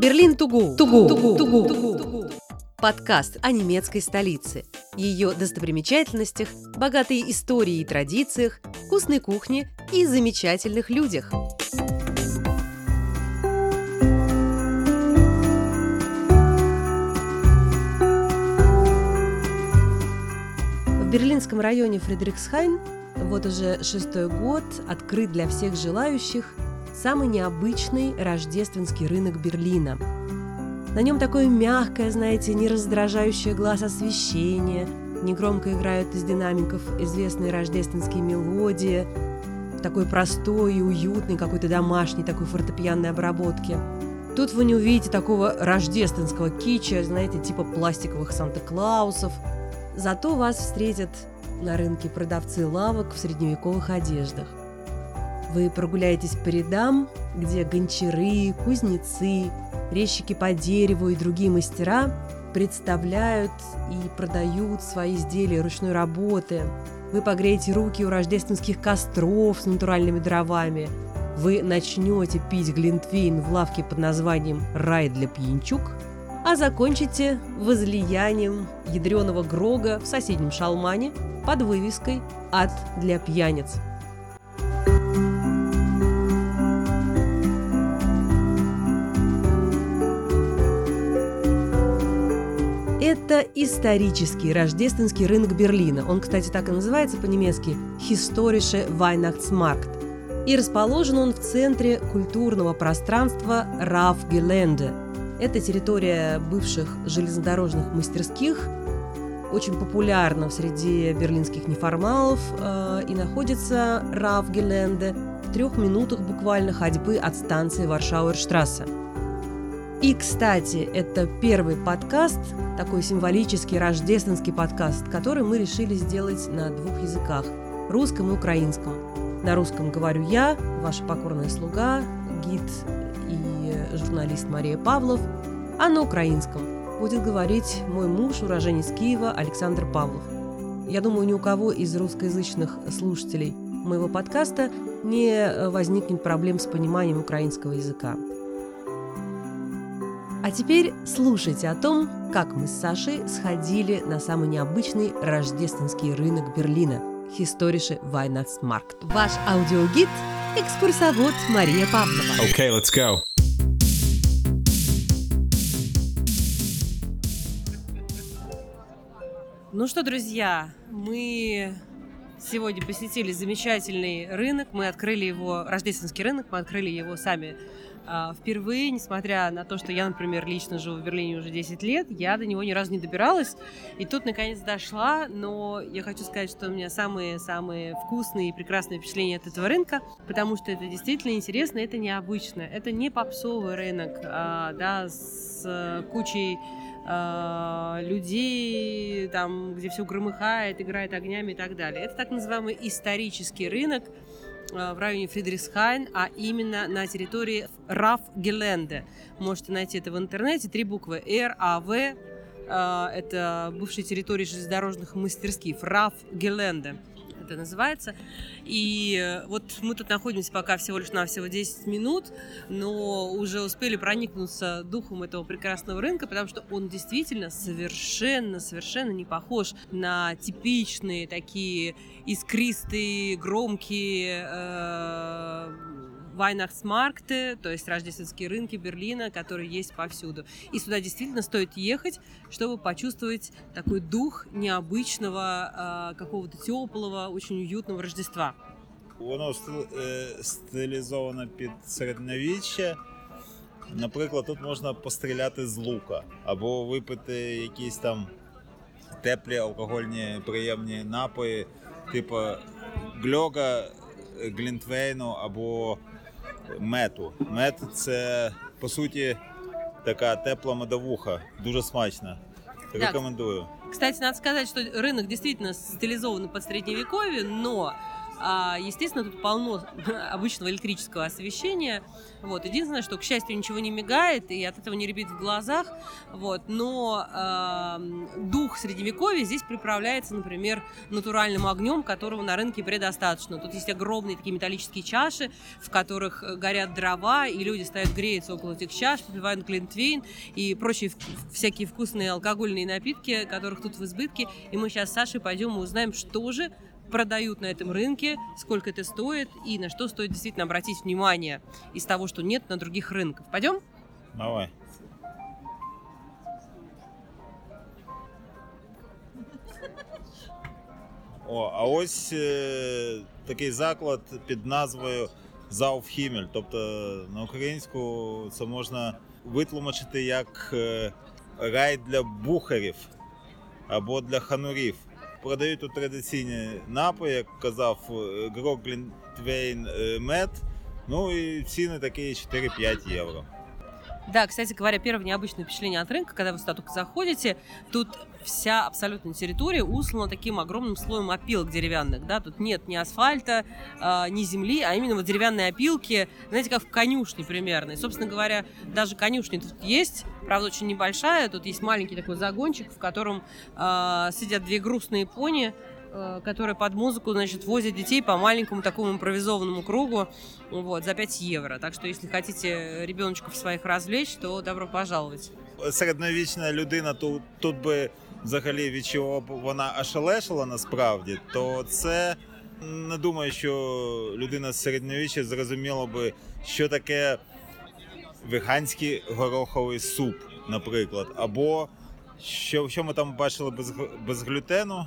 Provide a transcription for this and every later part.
Берлин Тугу. Тугу. Тугу. Тугу. Тугу. Подкаст о немецкой столице, ее достопримечательностях, богатой истории и традициях, вкусной кухне и замечательных людях. В берлинском районе Фридрихсхайн вот уже шестой год открыт для всех желающих самый необычный рождественский рынок Берлина. На нем такое мягкое, знаете, не раздражающее глаз освещение, негромко играют из динамиков известные рождественские мелодии, такой простой и уютный, какой-то домашний такой фортепианной обработки. Тут вы не увидите такого рождественского кича, знаете, типа пластиковых Санта-Клаусов – Зато вас встретят на рынке продавцы лавок в средневековых одеждах. Вы прогуляетесь по рядам, где гончары, кузнецы, резчики по дереву и другие мастера представляют и продают свои изделия ручной работы. Вы погреете руки у рождественских костров с натуральными дровами. Вы начнете пить глинтвейн в лавке под названием «Рай для пьянчук», а закончите возлиянием ядреного грога в соседнем шалмане под вывеской «Ад для пьяниц». Это исторический рождественский рынок Берлина. Он, кстати, так и называется по-немецки «Historische Weihnachtsmarkt». И расположен он в центре культурного пространства Рафгеленде – это территория бывших железнодорожных мастерских, очень популярна среди берлинских неформалов э, и находится Равгеленде в трех минутах буквально ходьбы от станции Варшауэрштрассе. И, кстати, это первый подкаст, такой символический рождественский подкаст, который мы решили сделать на двух языках – русском и украинском. На русском говорю я, ваша покорная слуга, гид и журналист Мария Павлов, а на украинском будет говорить мой муж, уроженец Киева Александр Павлов. Я думаю, ни у кого из русскоязычных слушателей моего подкаста не возникнет проблем с пониманием украинского языка. А теперь слушайте о том, как мы с Сашей сходили на самый необычный рождественский рынок Берлина – Historische Weihnachtsmarkt. Ваш аудиогид – экскурсовод Мария Павлова. Okay, let's go. Ну что, друзья, мы сегодня посетили замечательный рынок. Мы открыли его, рождественский рынок, мы открыли его сами впервые, несмотря на то, что я, например, лично живу в Берлине уже 10 лет, я до него ни разу не добиралась. И тут, наконец, дошла, но я хочу сказать, что у меня самые-самые вкусные и прекрасные впечатления от этого рынка, потому что это действительно интересно, это необычно. Это не попсовый рынок, а, да, с кучей э, людей, там, где все громыхает, играет огнями и так далее. Это так называемый исторический рынок э, в районе Фридрихсхайн, а именно на территории Раф-Геленде. Можете найти это в интернете. Три буквы Р, А, В. Э, это бывшая территория железнодорожных мастерских. Раф-Геленде это называется. И э, вот мы тут находимся пока всего лишь на всего 10 минут, но уже успели проникнуться духом этого прекрасного рынка, потому что он действительно совершенно, совершенно не похож на типичные такие искристые, громкие э, Weihnachtsmarkte, то есть рождественские рынки Берлина, которые есть повсюду. И сюда действительно стоит ехать, чтобы почувствовать такой дух необычного, какого-то теплого, очень уютного Рождества. Воно стилізовано під середньовіччя. Наприклад, тут можна постріляти з лука або випити якісь там теплі алкогольні приємні напої, типу гльога, глінтвейну або мету. Мед це по суті така тепла медовуха, дуже смачна. Рекомендую. Кстати, надо сказать, что рынок действительно стилизован под средневековье, но естественно, тут полно обычного электрического освещения. Вот. Единственное, что, к счастью, ничего не мигает, и от этого не ребит в глазах. Вот. Но э, дух средневековья здесь приправляется, например, натуральным огнем, которого на рынке предостаточно. Тут есть огромные такие металлические чаши, в которых горят дрова, и люди стоят греются около этих чаш, попивают глинтвейн и прочие всякие вкусные алкогольные напитки, которых тут в избытке. И мы сейчас с Сашей пойдем и узнаем, что же продают на этом рынке, сколько это стоит и на что стоит действительно обратить внимание из того, что нет на других рынках. Пойдем? Давай. О, а ось е, такий заклад під назвою Зауфхімель. Тобто на українську це можна витлумачити як е, рай для бухарів або для ханурів. Продають тут традиційні напої, як казав, е, Грок Глінтвейн е, мед. Ну и цены такие 4-5 евро. Да, кстати говоря, первое необычное впечатление от рынка, когда вы сюда только заходите, тут вся абсолютно территория услана таким огромным слоем опилок деревянных, да, тут нет ни асфальта, э, ни земли, а именно вот деревянные опилки, знаете, как в конюшне примерно. И, собственно говоря, даже конюшня тут есть, правда, очень небольшая, тут есть маленький такой загончик, в котором э, сидят две грустные пони, Э, которые под музыку, значит, возят детей по маленькому такому импровизованному кругу, вот, за 5 евро. Так что, если хотите ребеночков своих развлечь, то добро пожаловать. Середньовічна людина тут, тут би взагалі від чого вона ошелешила насправді, то це не думаю, що людина з середньовіччя зрозуміла би, що таке веганський гороховий суп, наприклад, або що, що ми там бачили без, без глютену.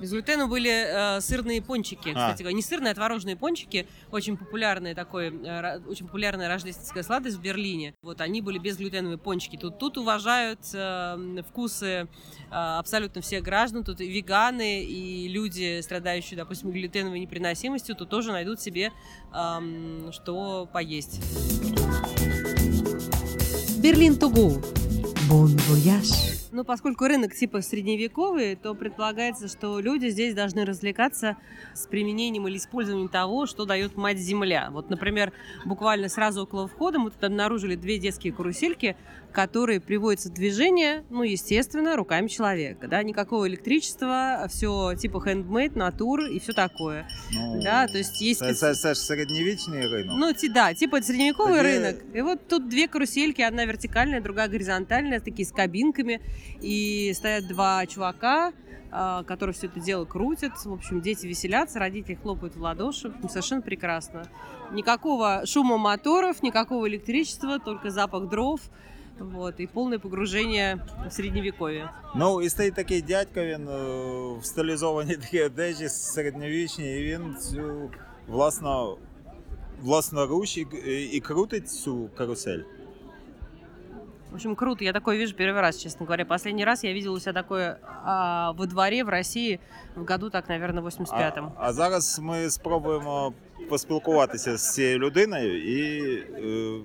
Без глютена были э, сырные пончики, А. кстати говоря. Не сырные, а творожные пончики. Очень популярные такой, э, очень популярная рождественская сладость в Берлине. Вот они были безглютеновые пончики. Тут, тут уважают э, вкусы э, абсолютно всех граждан. Тут и веганы, и люди, страдающие, допустим, глютеновой непереносимостью, тут тоже найдут себе эм, что поесть. Берлин to go. Bon voyage. Ну, поскольку рынок типа средневековый, то предполагается, что люди здесь должны развлекаться с применением или использованием того, что дает мать-земля. Вот, например, буквально сразу около входа мы тут обнаружили две детские карусельки, которые приводятся в движение, ну, естественно, руками человека. Да? Никакого электричества, все типа handmade, натур и все такое. Ну, Да, то есть есть... це ж середньовічний ринок. Ну, да, типа средневековый Где- рынок. И вот тут две карусельки, одна вертикальная, другая горизонтальная, такие с кабинками. И стоят два чувака, а, которые все это дело крутят. В общем, дети веселятся, родители хлопают в ладоши. Совершенно прекрасно. Никакого шума моторов, никакого электричества, только запах дров Вот, и полное погружение в средневековье. Ну, і стоїть такий дядько, він е, в стилізованій такій одежі середньовічній, і він цю власно, власноруч і, і крутить цю карусель. В общем, круто. Я такое вижу первый раз, честно говоря. Последний раз я видела у себя такое а, во дворе в России в году, так, наверное, в 85-м. А, а зараз ми спробуємо поспілкуватися з цією людиною і е,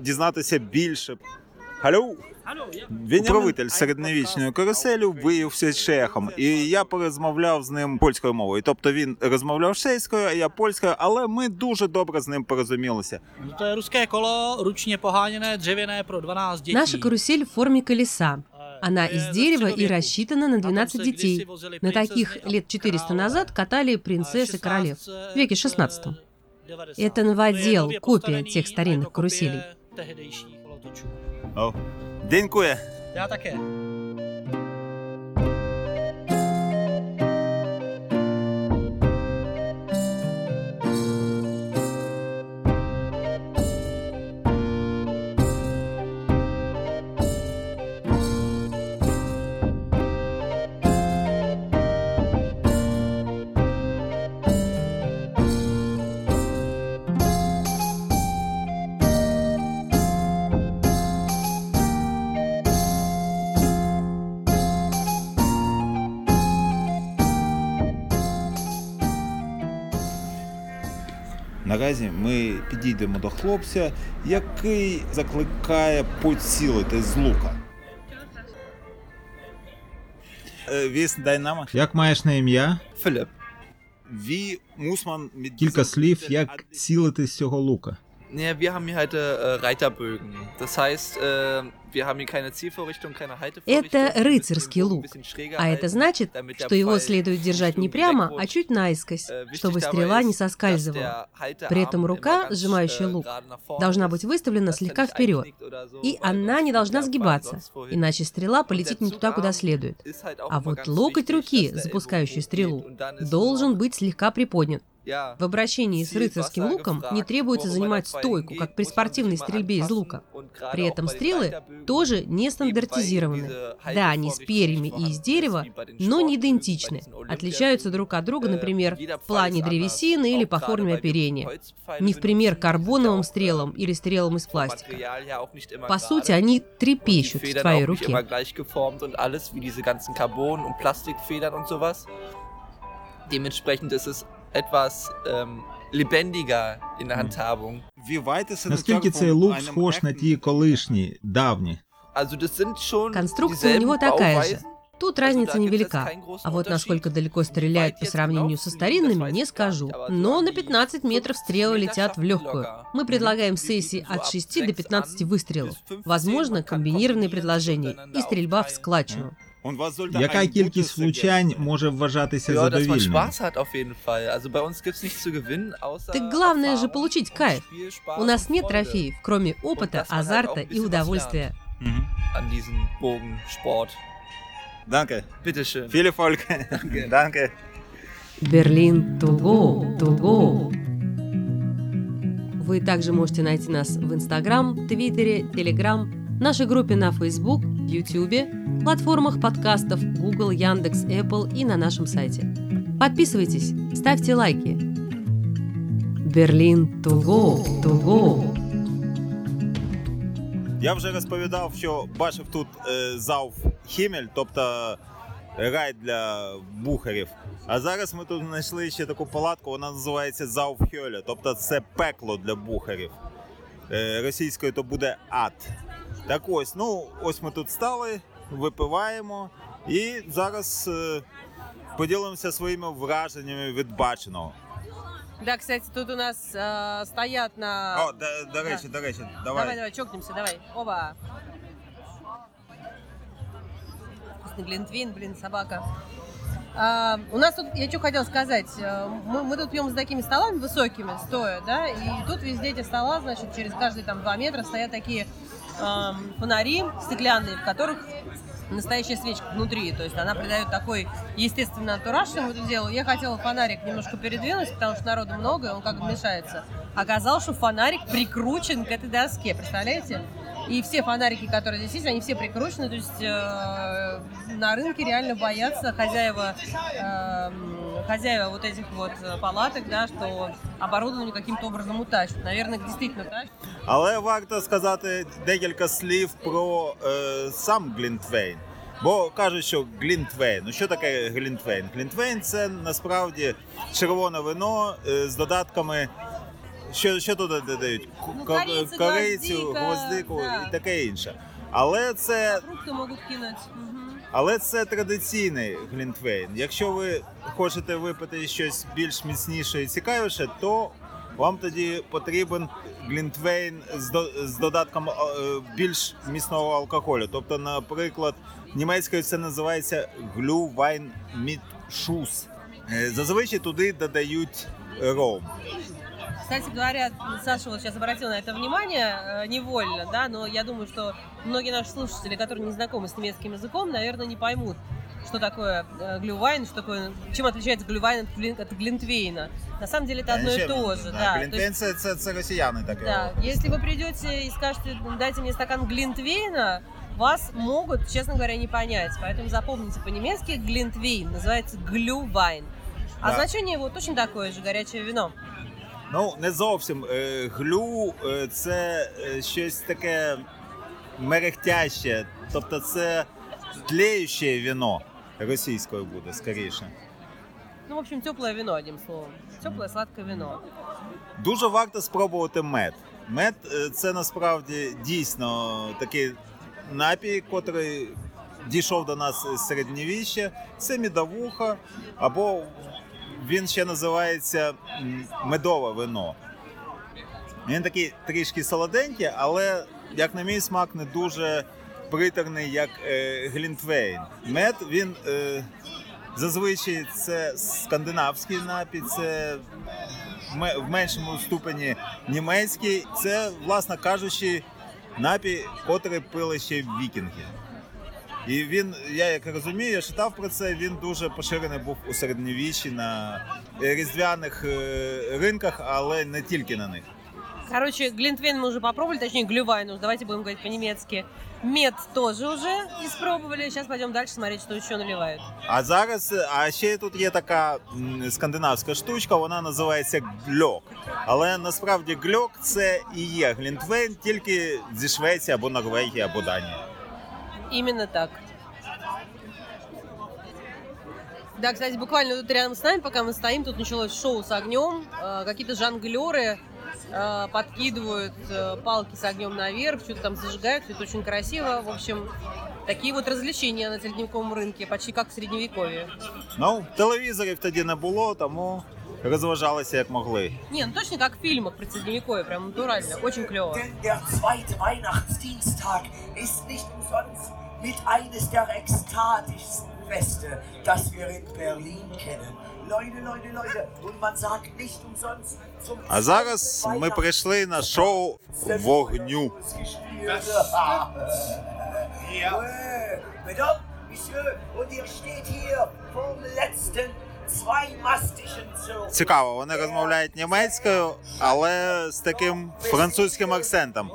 дізнатися більше. Халло! Управитель середньовічної каруселі виявився чехом, і я порозмовляв з ним польською мовою. Тобто він розмовляв чеською, а я польською, але ми дуже добре з ним порозумілися. No to je ruské kolo, ručně poháněné, dřevěné pro 12 dětí. Наша карусель в форме колеса. Eh, Она je из ze дерева и středověku. рассчитана на Na tom 12 se kdysi детей. vozili На princezny таких a лет 400 králové. назад катали A принцесс и королев. 16, В веке eh, 16. 90. Это To je новодел, nově копия postavený тех a je старинных to kopie каруселей. O. Dziękuję. Ja takie. Наразі ми підійдемо до хлопця, який закликає поцілити з лука. Е, Віс. Як маєш на ім'я? Філіп. Muss Кілька слів, як цілити з цього лука. Naja, wir haben hier halt äh, Reiterbögen. Das heißt, äh, wir haben hier keine Zielvorrichtung, keine Haltevorrichtung. Это рыцарский лук. А это значит, что его следует держать не прямо, а чуть наискось, Äh, чтобы стрела не соскальзывала. При этом рука, сжимающая äh, лук, должна быть выставлена er слегка вперед, и она не должна сгибаться, иначе стрела полетит не туда, куда следует. А вот локоть руки, запускающий стрелу, должен быть слегка приподнят. В обращении с рыцарским луком не требуется занимать стойку, как при спортивной стрельбе из лука. При этом стрелы тоже не стандартизированы. Да, они с перьями и из дерева, но не идентичны. Отличаются друг от друга, Äh, например, в плане древесины или по форме оперения. Не в пример карбоновым стрелам äh, или стрелам из пластика. По сути, они трепещут в твоей руке. Dementsprechend ist es etwas ähm, lebendiger in der Hm. Handhabung. Wie weit ist Наскільки entfernt цей von лук einem схож на echten ті колишні, давні? Also das sind schon Конструкция у dieselben него такая же. Bauweisen. Тут Also разница da gibt es невелика. keinen großen А вот Unterschied. насколько далеко стреляет по jetzt сравнению genau со fliegen, старинными, das не weiß ich gar скажу. nicht, aber so Но an на die 15 метров 50 стрелы Meter летят в schaffen легкую. locker. Мы предлагаем Die сессии bieten so от ab 6 до sechs 15 an, выстрелов. bis 15 Возможно, man kann комбинированные kombinieren, предложения miteinander и стрельба в aufteilen. складчину. Und was sollte Яка ein кількість gutes влучань Ergebnis sein? може вважатися Ja, dass man задовільною? Spaß hat auf jeden Fall. Also bei uns gibt's nichts zu gewinnen, außer Так главное же Erfahrung получить und кайф. Spiel, Spaß У нас und нет Freude трофеев, кроме опыта, dass man halt auch азарта ein и bisschen was удовольствия. Mhm. an diesem Bogensport. Danke. Bitteschön. Viel Erfolg. Danke. Берлин Туго, Туго. Вы также можете найти нас в Инстаграм, Твиттере, Телеграм, нашей группе на Фейсбук, Ютубе, платформах подкастов Google, Яндекс, Apple и на нашем сайте. Подписывайтесь, ставьте лайки. Берлин Туго, Туго. Я вже розповідав, що бачив тут е, зауф Хімель, тобто рай для бухарів. А зараз ми тут знайшли ще таку палатку, вона називається Зауф Хьоля, тобто це пекло для бухарів. Е, російською то буде ад. Так ось, ну ось ми тут стали, випиваємо і зараз е, поділимося своїми враженнями від баченого. Да, кстати, тут у нас э, стоят на... О, до, до речі, до речі, давай. Давай, давай, чокнемся, давай. Оба. Вкусный глинтвейн, блин, собака. А, у нас тут, я что хотела сказать, э, мы, мы тут пьем с такими столами высокими, стоя, да, и тут везде эти стола, значит, через каждые там два метра стоят такие эм, фонари стеклянные, в которых настоящая свечка внутри, то есть она придает такой естественный антураж всему этому делу. Я хотела фонарик немножко передвинуть, потому что народу много, и он как бы мешается. Оказалось, что фонарик прикручен к этой доске, представляете? И все фонарики, которые здесь есть, они все прикручены, то есть э, на рынке реально боятся хозяева, э, хозяева вот этих вот э, палаток, да, что оборудование каким-то образом утащат. Наверное, действительно тащат. Але варто сказати декілька слів про е, сам Глінтвейн. Бо кажуть, що Глінтвейн. Ну що таке Глінтвейн? Глінтвейн це насправді червоне вино е, з додатками. що, що туди додають? Ну, ко- корицю, гвоздику да. і таке інше. Але це Фрукты могут кинуть. Мгм. але це традиційний глінтвейн. Якщо ви хочете випити щось більш міцніше і цікавіше, то вам тоді потрібен глінтвейн з, до, з додатком е, більш міцного алкоголю. Тобто, наприклад, німецькою це називається глювайн міт шус. Е, Зазвичай туди додають ром. Кстати говоря, Саша вот сейчас обратил на это внимание э, невольно, да, но я думаю, что многие наши слушатели, которые не знакомы с немецким языком, наверное, не поймут, что такое э, глювайн, что такое, чем отличается глювайн от, глин- от глинтвейна. На самом деле это одно и то же, да. То есть Глінтвейн це, це, це росіяни таке. Да, если вы придете и скажете, дайте мне стакан глинтвейна, вас могут, честно говоря, не понять. Поэтому запомните по-немецки глинтвейн, называется глювайн. А Да. значение его точно такое же, горячее вино. Ну, не зовсім. Е, Глю е, це е, щось таке мерехтяще. Тобто це тлеюче віно російською буде скоріше. Ну, в общем, теплое вино, одним словом. Теплое сладкое вино. Дуже варто спробувати мед. Мед це насправді дійсно такий напій, котрий дійшов до нас з середньовіччя. Це мідовуха або він ще називається медове вино. Він такий трішки солоденький, але, як на мій смак, не дуже приторний, як е, Глінтвейн. Мед він е, зазвичай це скандинавський напій, це в меншому ступені німецький. Це, власне кажучи, напій, котрий пили ще вікінги. І він, я як розумію, я читав про це, він дуже поширений був у середньовіччі на е, різдвяних е, ринках, але не тільки на них. Короче, Глинтвейн мы уже попробовали, точнее, Глювайн уже, давайте будем говорить по-немецки. Мед тоже уже испробовали, сейчас пойдем дальше смотреть, что еще наливают. А зараз, а ще тут є така скандинавська штучка, вона називається гльок. Але насправді гльок це і є глінтвейн тільки зі Швеції або Норвегії, або Данії. Именно так. Да, кстати, буквально тут рядом с нами, пока мы стоим, тут началось шоу с огнем. Э, Какие-то жонглеры э, подкидывают э, палки с огнем наверх, что-то там зажигают, все это очень красиво. В общем, такие вот развлечения на средневековом рынке, почти как в средневековье. Ну, телевізорів тоді не було, тому розважалися як могли. Не, ну точно как в фильмах про средневековье, прям натурально, очень клево. Denn der zweite Weihnachtsdienstag ist nicht umsonst mit eines der ekstatischsten Feste, das wir in Berlin kennen. Leute, Leute, Leute, und man sagt nicht umsonst zum А зараз ми прийшли на шоу вогню. Ja. Madame, Monsieur, und ihr steht hier vom letzten zweimastischen Zug. Цікаво, вони розмовляють німецькою, але з таким французьким акцентом.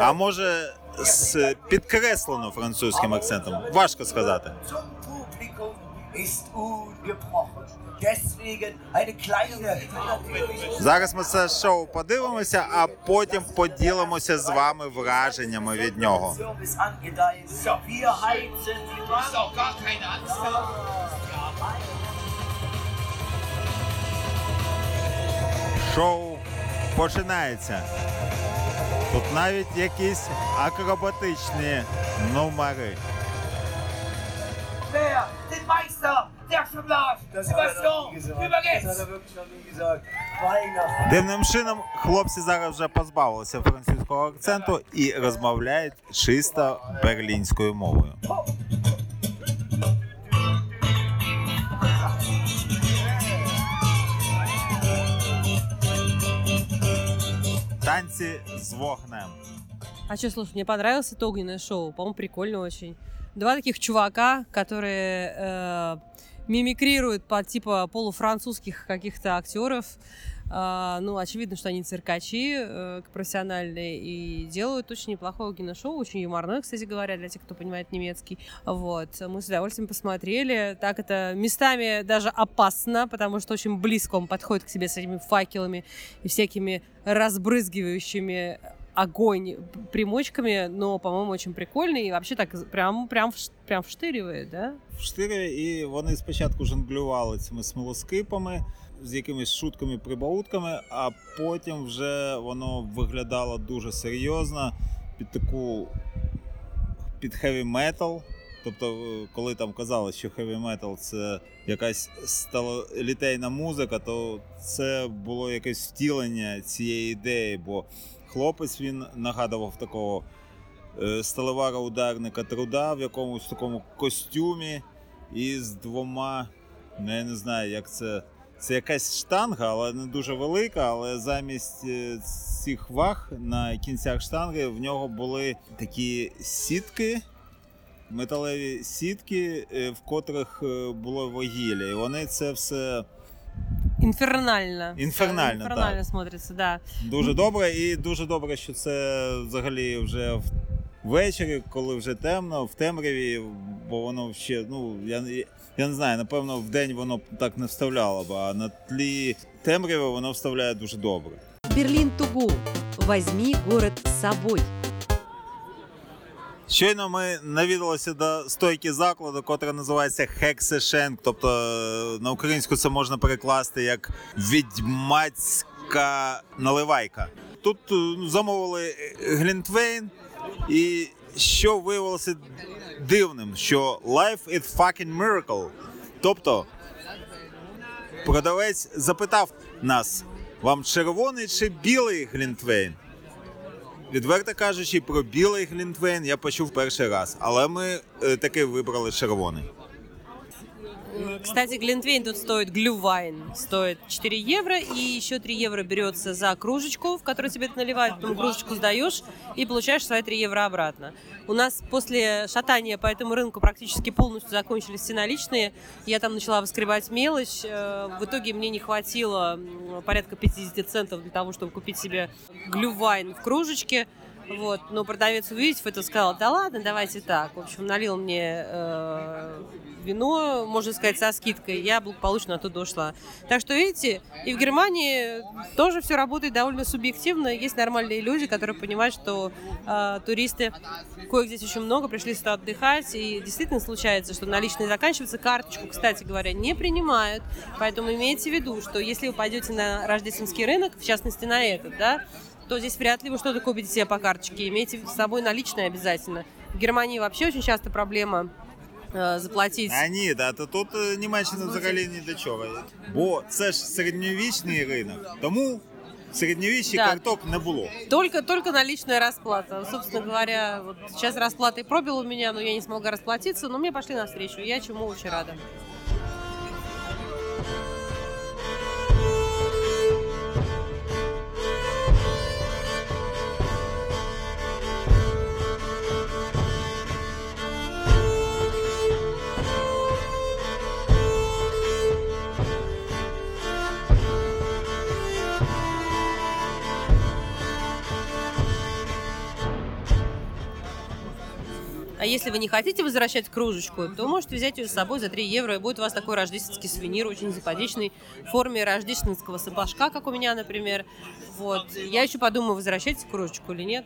А може, з підкреслено французьким акцентом. Важко сказати. Зараз ми це шоу подивимося, а потім поділимося з вами враженнями від нього. Шоу починається. Тут навіть якісь акробатичні номери. Дивним чином хлопці зараз вже позбавилися французького акценту і розмовляють чисто берлінською мовою. Танці з вогнем. А что, слушай, мне понравилось это огненное шоу. По-моему, прикольно очень. Два таких чувака, которые э, мимикрируют под типа полуфранцузских каких-то актеров. А, ну, очевидно, что они циркачи э, профессиональные и делают очень неплохое огненное шоу, очень юморное, кстати говоря, для тех, кто понимает немецкий. Вот, мы с удовольствием посмотрели. Так это местами даже опасно, потому что очень близко он подходит к себе с этими факелами и всякими разбрызгивающими огонь примочками, но, по-моему, очень прикольный и вообще так прям, прям, прям вштыривает, да? в штирі, і вони спочатку жонглювали цими смолоскипами з якимись шутками прибаутками, а потім вже воно виглядало дуже серйозно під таку під хеві метал. Тобто, е, коли там казали, що хеві метал це якась сталелітейна музика, то це було якесь втілення цієї ідеї, бо хлопець він нагадував такого е, сталевара ударника труда в якомусь такому костюмі і з двома. Ну, я не знаю, як це. Це якась штанга, але не дуже велика. Але замість е, цих ваг на кінцях штанги в нього були такі сітки, металеві сітки, е, в котрих е, було вугілля. І вони це все Инфернально. Инфернально, Инфернально да. смотрится, да. Дуже добре, і дуже добре, що це взагалі вже ввечері, коли вже темно, в темряві, бо воно ще, ну, я, я не знаю, напевно, в день воно так не вставляло б, а на тлі темряви воно вставляє дуже добре. Берлин Тугу. Возьми город с собой. Щойно ми навідалися до стойки закладу, котра називається Хексешенк. Тобто е, на українську це можна перекласти як відьмацька наливайка. Тут е, замовили Глінтвейн, і що виявилося дивним, що life is fucking miracle. Тобто продавець запитав нас: вам червоний чи білий глінтвейн? Відверто кажучи, про білий глінтвейн я почув перший раз, але ми е, таки вибрали червоний. Кстати, Глинтвейн тут стоит, глювайн стоит 4 евро, и еще 3 евро берется за кружечку, в которую тебе это наливают, потом кружечку сдаешь и получаешь свои 3 евро обратно. У нас после шатания по этому рынку практически полностью закончились все наличные. Я там начала выскребать мелочь. Э, В итоге мне не хватило порядка 50 центов для того, чтобы купить себе глювайн в кружечке. Вот, но продавец, увидев это, сказал, да ладно, давайте так. В общем, налил мне э, вино, можно сказать, со скидкой. Я благополучно оттуда ушла. Так что, видите, и в Германии тоже все работает довольно субъективно. Есть нормальные люди, которые понимают, что э, туристы, коих здесь очень много, пришли сюда отдыхать. И действительно случается, что наличные заканчиваются. Карточку, кстати говоря, не принимают. Поэтому имейте в виду, что если вы пойдете на рождественский рынок, в частности на этот, да, то здесь вряд ли вы что-то купите себе по карточке. Имейте с собой наличные обязательно. В Германії вообще очень часто проблема э, заплатить. А ні, да, то тут е, Німеччина взагалі ні до чого. Бо це ж середньовічний ринок, тому в середньовіччі Да. карток не було. Только, только наличная расплата. Собственно говоря, вот сейчас расплата и пробил у меня, но я не смогла расплатиться, но мне пошли навстречу. Я чему очень рада. если вы не хотите возвращать кружечку, то можете взять ее с собой за 3 евро, и будет у вас такой рождественский сувенир, очень симпатичный, в форме рождественского сапожка, как у меня, например. Вот. Я еще подумаю, возвращать кружечку или нет.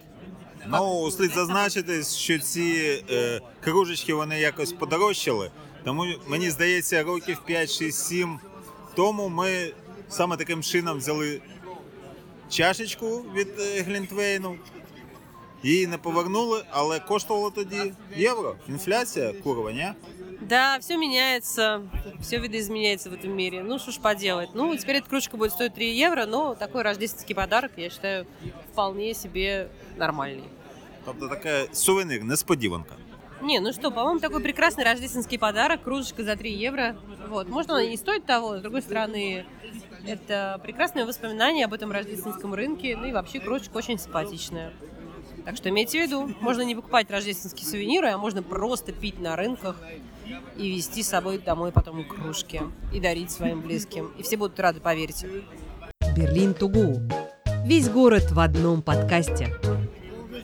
Ну, слід зазначити, що ці е, кружечки вони якось подорожчали. Тому мені здається, років 5, 6, 7 тому ми саме таким чином взяли чашечку від е, Глінтвейну. Її не повернули, але коштувало тоді євро. Інфляція, курва, ні? Да, все меняется, все видоизменяется в этом мире. Ну, что ж поделать. Ну, теперь эта кружка будет стоить 3 евро, но такой рождественский подарок, я считаю, вполне себе нормальный. Тобто таке сувенир, несподіванка. Не, ну что, по-моему, такой прекрасный рождественский подарок, кружечка за 3 евро. Вот, может, она и не стоит того, с другой стороны, это прекрасное воспоминание об этом рождественском рынке, ну и вообще кружечка очень симпатичная. Так что имейте в виду, можно не покупать рождественские сувениры, а можно просто пить на рынках и везти с собой домой потом кружки и дарить своим близким. И все будут рады, поверьте. Берлин Тугу. Весь город в одном подкасте.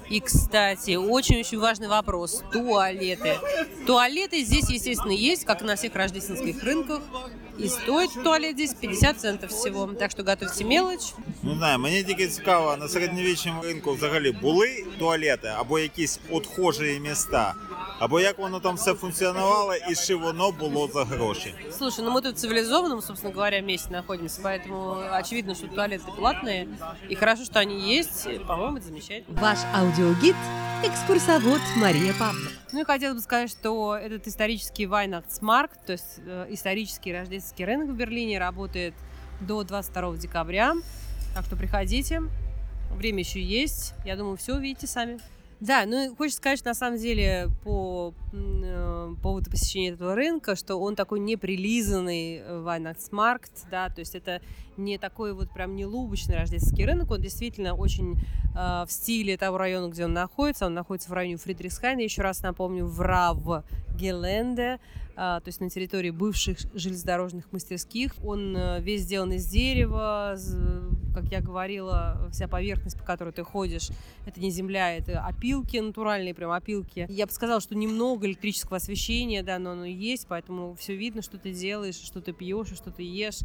И, кстати, очень-очень важный вопрос. Туалеты. Туалеты здесь, естественно, есть, как и на всех рождественских рынках. И стоит туалет здесь 50 центов всего. Так что готовьте мелочь. Не знаю, мені тільки цікаво, на середньовічному ринку взагалі були туалети або якісь отхожі міста, або як воно там все функціонувало і чи воно було за гроші. Слушай, ну мы тут в цивилизованном, собственно говоря, месте находимся, поэтому очевидно, что туалеты платные. И хорошо, что они есть. И, По-моему, это замечательно. Ваш аудиогид – экскурсовод Мария Павлов. Ну и хотелось бы сказать, что этот исторический Weihnachtsmarkt, то есть э, исторический рождественский рынок в Берлине, работает до 22 декабря. Так что приходите. Время еще есть. Я думаю, все увидите сами. Да, ну хочется сказать, что на самом деле по э, поводу посещения этого рынка, что он такой неприлизанный э, Weihnachtsmarkt, да, то есть это не такой вот прям нелубочный рождественский рынок, он действительно очень э, в стиле того района, где он находится. Он находится в районе Фридрихсхайна, еще раз напомню, в Рав Геленде, а, то есть на территории бывших железнодорожных мастерских. Он э, весь сделан из дерева, как я говорила, вся поверхность, по которой ты ходишь, это не земля, это опилки, натуральные прям опилки. Я бы сказала, что немного электрического освещения, да, но оно есть, поэтому все видно, что ты делаешь, что ты пьешь, что ты ешь.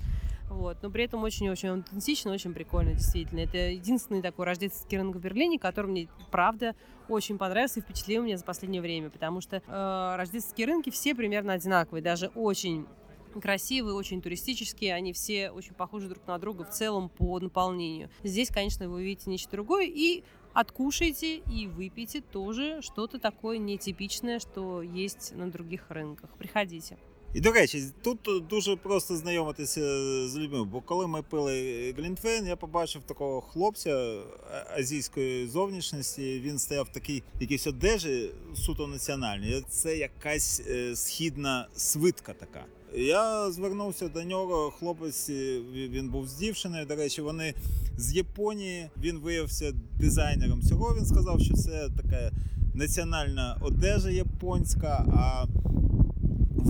Вот. Но при этом очень-очень аутентично, очень прикольно, действительно. Это единственный такой рождественский рынок в Берлине, который мне, правда, очень понравился и впечатлил меня за последнее время, потому что э, рождественские рынки все примерно одинаковые, даже очень красивые, очень туристические, они все очень похожи друг на друга в целом по наполнению. Здесь, конечно, вы увидите нечто другое и откушайте и выпейте тоже что-то такое нетипичное, что есть на других рынках. Приходите. І до речі, тут дуже просто знайомитися з людьми, бо коли ми пили Глінтвейн, я побачив такого хлопця а- азійської зовнішності. Він стояв в такій якійсь одежі суто національній. Це якась е, східна свитка така. Я звернувся до нього. Хлопець е, він був з дівчиною. До речі, вони з Японії. Він виявився дизайнером цього. Він сказав, що це така національна одежа японська. а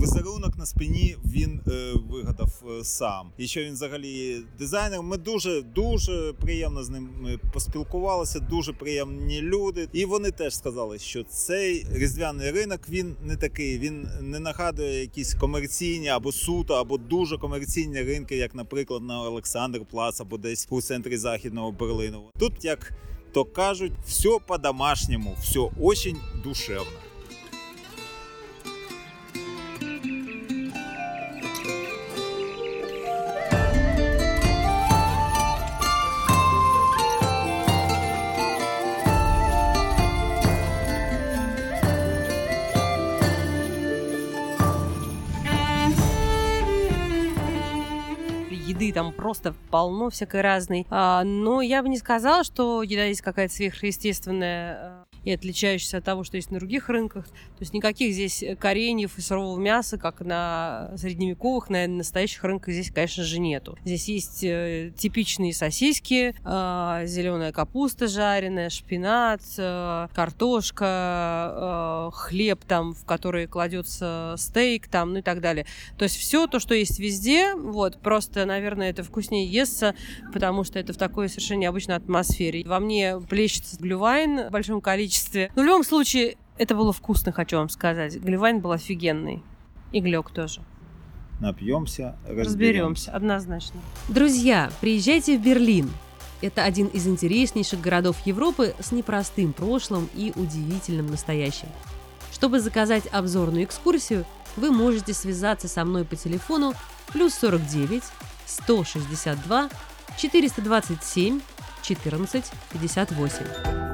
Візерунок на спині він е, вигадав е, сам. І що він взагалі дизайнер. Ми дуже дуже приємно з ним поспілкувалися. Дуже приємні люди. І вони теж сказали, що цей різдвяний ринок він не такий. Він не нагадує якісь комерційні або суто, або дуже комерційні ринки, як, наприклад, на Олександр Плац або десь у центрі західного Берлину. Тут як то кажуть, все по-домашньому, все очень душевно. Там просто полно всякой разной. А, но я бы не сказала, что еда есть какая-то сверхъестественная а, и отличающаяся от того, что есть на других рынках. То есть никаких здесь кореньев и сурового мяса, как на средневековых, на настоящих рынках здесь, конечно же, нету. Здесь есть э, типичные сосиски, э, зеленая капуста жареная, шпинат, э, картошка, э, хлеб там, в который кладется стейк там, ну и так далее. То есть все то, что есть везде, вот, просто, наверное, это вкуснее естся, потому что это в такой совершенно необычной атмосфере. Во мне плещется глювайн в большом количестве. Но в любом случае, это было вкусно, хочу вам сказать. Глювайн был офигенный. И глек тоже. Напьемся, разберемся. Разберемся, однозначно. Друзья, приезжайте в Берлин. Это один из интереснейших городов Европы с непростым прошлым и удивительным настоящим. Чтобы заказать обзорную экскурсию, вы можете связаться со мной по телефону плюс 49 162 427 14 58.